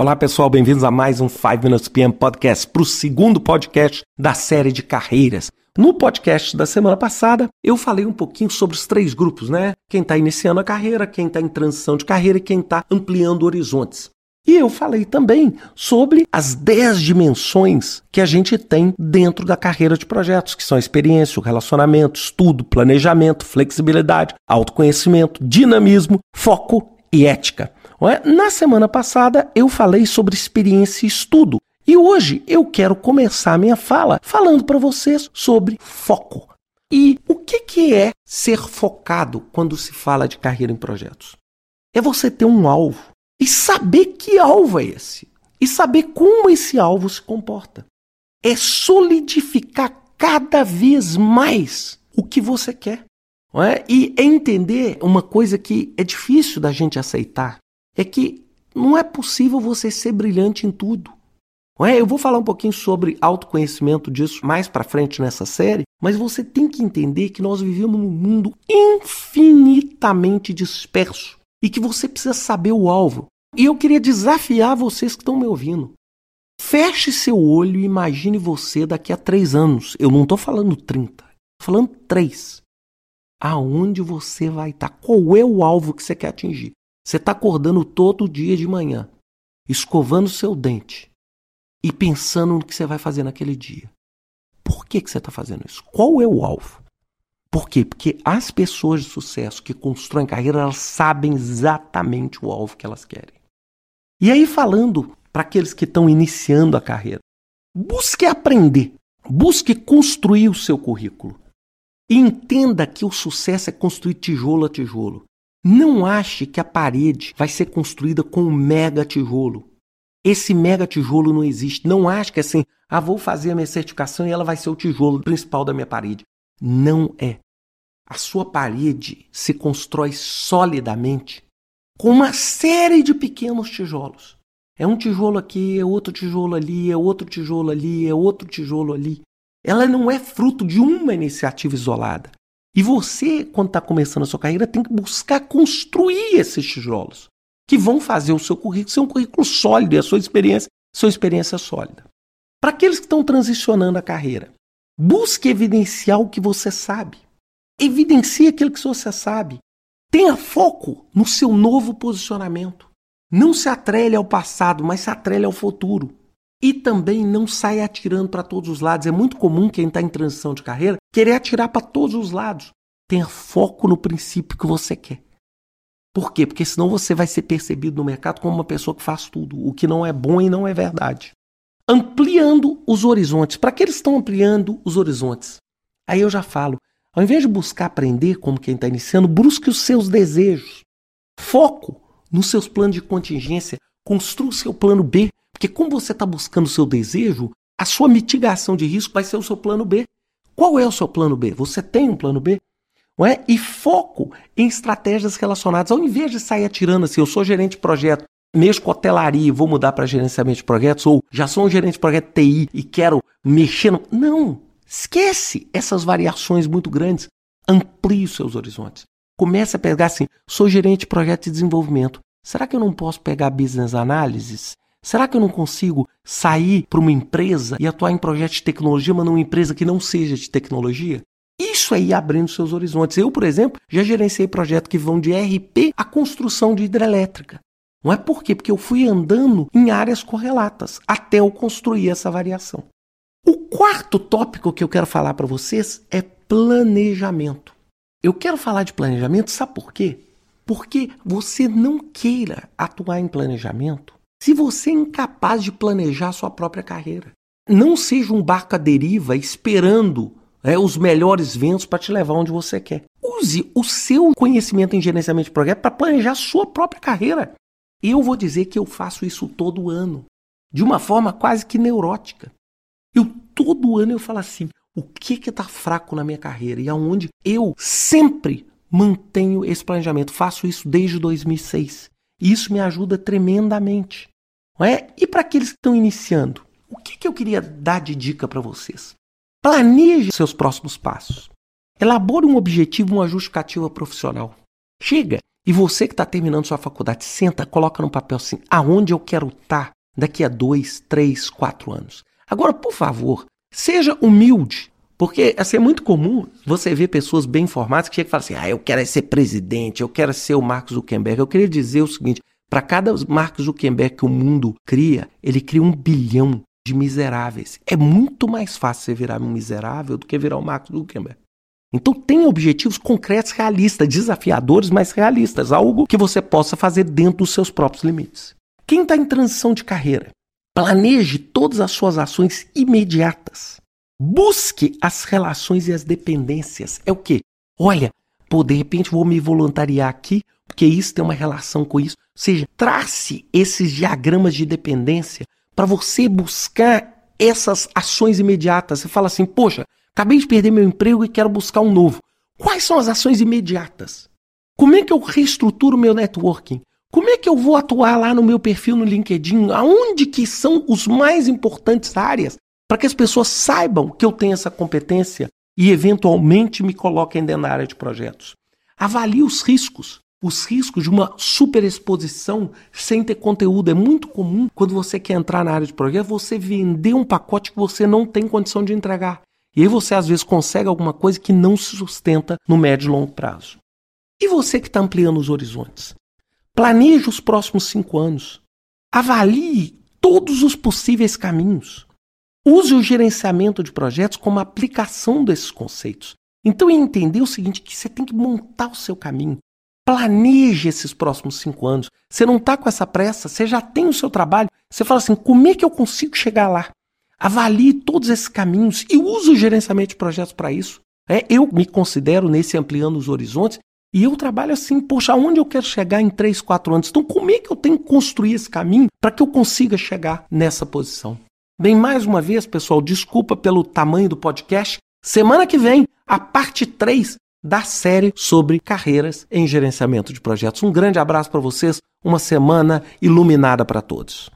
Olá pessoal, bem-vindos a mais um 5 Minutes PM Podcast, para o segundo podcast da série de carreiras. No podcast da semana passada, eu falei um pouquinho sobre os três grupos, né? Quem está iniciando a carreira, quem está em transição de carreira e quem está ampliando horizontes. E eu falei também sobre as 10 dimensões que a gente tem dentro da carreira de projetos, que são experiência, relacionamento, estudo, planejamento, flexibilidade, autoconhecimento, dinamismo, foco e ética. Na semana passada eu falei sobre experiência e estudo. E hoje eu quero começar minha fala falando para vocês sobre foco. E o que, que é ser focado quando se fala de carreira em projetos? É você ter um alvo e saber que alvo é esse. E saber como esse alvo se comporta. É solidificar cada vez mais o que você quer. É? E entender uma coisa que é difícil da gente aceitar é que não é possível você ser brilhante em tudo. É? Eu vou falar um pouquinho sobre autoconhecimento disso mais para frente nessa série, mas você tem que entender que nós vivemos num mundo infinitamente disperso e que você precisa saber o alvo. E eu queria desafiar vocês que estão me ouvindo. Feche seu olho e imagine você daqui a três anos. Eu não estou falando 30, estou falando três. Aonde você vai estar? Tá? Qual é o alvo que você quer atingir? Você está acordando todo dia de manhã, escovando seu dente e pensando no que você vai fazer naquele dia. Por que, que você está fazendo isso? Qual é o alvo? Por quê? Porque as pessoas de sucesso que constroem carreira, elas sabem exatamente o alvo que elas querem. E aí, falando para aqueles que estão iniciando a carreira, busque aprender, busque construir o seu currículo. E entenda que o sucesso é construir tijolo a tijolo. Não ache que a parede vai ser construída com um mega tijolo. Esse mega tijolo não existe. Não ache que assim, ah, vou fazer a minha certificação e ela vai ser o tijolo principal da minha parede. Não é. A sua parede se constrói solidamente com uma série de pequenos tijolos. É um tijolo aqui, é outro tijolo ali, é outro tijolo ali, é outro tijolo ali. Ela não é fruto de uma iniciativa isolada. E você, quando está começando a sua carreira, tem que buscar construir esses tijolos que vão fazer o seu currículo ser um currículo sólido e a sua experiência, sua experiência sólida. Para aqueles que estão transicionando a carreira, busque evidenciar o que você sabe. Evidencie aquilo que você sabe. Tenha foco no seu novo posicionamento. Não se atrele ao passado, mas se atrele ao futuro. E também não saia atirando para todos os lados. É muito comum quem está em transição de carreira querer atirar para todos os lados. Tenha foco no princípio que você quer. Por quê? Porque senão você vai ser percebido no mercado como uma pessoa que faz tudo, o que não é bom e não é verdade. Ampliando os horizontes. Para que eles estão ampliando os horizontes? Aí eu já falo, ao invés de buscar aprender como quem está iniciando, busque os seus desejos. Foco nos seus planos de contingência. Construa o seu plano B porque como você está buscando o seu desejo, a sua mitigação de risco vai ser o seu plano B. Qual é o seu plano B? Você tem um plano B? Não é? E foco em estratégias relacionadas. Ao invés de sair atirando assim, eu sou gerente de projeto, mexo com hotelaria e vou mudar para gerenciamento de projetos, ou já sou um gerente de projeto TI e quero mexer no... Não! Esquece essas variações muito grandes. Amplie os seus horizontes. Comece a pegar assim, sou gerente de projeto de desenvolvimento. Será que eu não posso pegar business analysis Será que eu não consigo sair para uma empresa e atuar em projetos de tecnologia, mas numa empresa que não seja de tecnologia? Isso aí abrindo seus horizontes. Eu, por exemplo, já gerenciei projetos que vão de RP à construção de hidrelétrica. Não é por quê? Porque eu fui andando em áreas correlatas até eu construir essa variação. O quarto tópico que eu quero falar para vocês é planejamento. Eu quero falar de planejamento, sabe por quê? Porque você não queira atuar em planejamento se você é incapaz de planejar sua própria carreira. Não seja um barco à deriva esperando é, os melhores ventos para te levar onde você quer. Use o seu conhecimento em gerenciamento de projeto para planejar sua própria carreira. Eu vou dizer que eu faço isso todo ano, de uma forma quase que neurótica. Eu todo ano eu falo assim: o que que está fraco na minha carreira e aonde eu sempre mantenho esse planejamento. Faço isso desde 2006. E isso me ajuda tremendamente. Não é? E para aqueles que estão iniciando, o que, que eu queria dar de dica para vocês? Planeje seus próximos passos. Elabore um objetivo, uma justificativa profissional. Chega, E você que está terminando sua faculdade, senta, coloca no papel assim, aonde eu quero estar tá daqui a dois, três, quatro anos. Agora, por favor, seja humilde. Porque assim, é muito comum você ver pessoas bem informadas que chegam e falam assim: ah, eu quero ser presidente, eu quero ser o Mark Zuckerberg. Eu queria dizer o seguinte: para cada Mark Zuckerberg que o mundo cria, ele cria um bilhão de miseráveis. É muito mais fácil você virar um miserável do que virar o Mark Zuckerberg. Então tem objetivos concretos, realistas, desafiadores, mas realistas, algo que você possa fazer dentro dos seus próprios limites. Quem está em transição de carreira, planeje todas as suas ações imediatas. Busque as relações e as dependências. É o quê? Olha, pô, de repente vou me voluntariar aqui, porque isso tem uma relação com isso. Ou seja, trace esses diagramas de dependência para você buscar essas ações imediatas. Você fala assim, poxa, Acabei de perder meu emprego e quero buscar um novo. Quais são as ações imediatas? Como é que eu reestruturo meu networking? Como é que eu vou atuar lá no meu perfil no LinkedIn? Aonde que são os mais importantes áreas para que as pessoas saibam que eu tenho essa competência e eventualmente me coloquem dentro da área de projetos? Avalie os riscos. Os riscos de uma superexposição sem ter conteúdo. É muito comum quando você quer entrar na área de projetos, você vender um pacote que você não tem condição de entregar. E aí você às vezes consegue alguma coisa que não se sustenta no médio e longo prazo. E você que está ampliando os horizontes? Planeje os próximos cinco anos. Avalie todos os possíveis caminhos. Use o gerenciamento de projetos como aplicação desses conceitos. Então, entender o seguinte: que você tem que montar o seu caminho. Planeje esses próximos cinco anos. Você não está com essa pressa, você já tem o seu trabalho. Você fala assim: como é que eu consigo chegar lá? Avalie todos esses caminhos e use o gerenciamento de projetos para isso. É, eu me considero nesse ampliando os horizontes e eu trabalho assim, poxa, aonde eu quero chegar em 3, 4 anos? Então, como é que eu tenho que construir esse caminho para que eu consiga chegar nessa posição? Bem, mais uma vez, pessoal, desculpa pelo tamanho do podcast. Semana que vem, a parte 3 da série sobre carreiras em gerenciamento de projetos. Um grande abraço para vocês, uma semana iluminada para todos.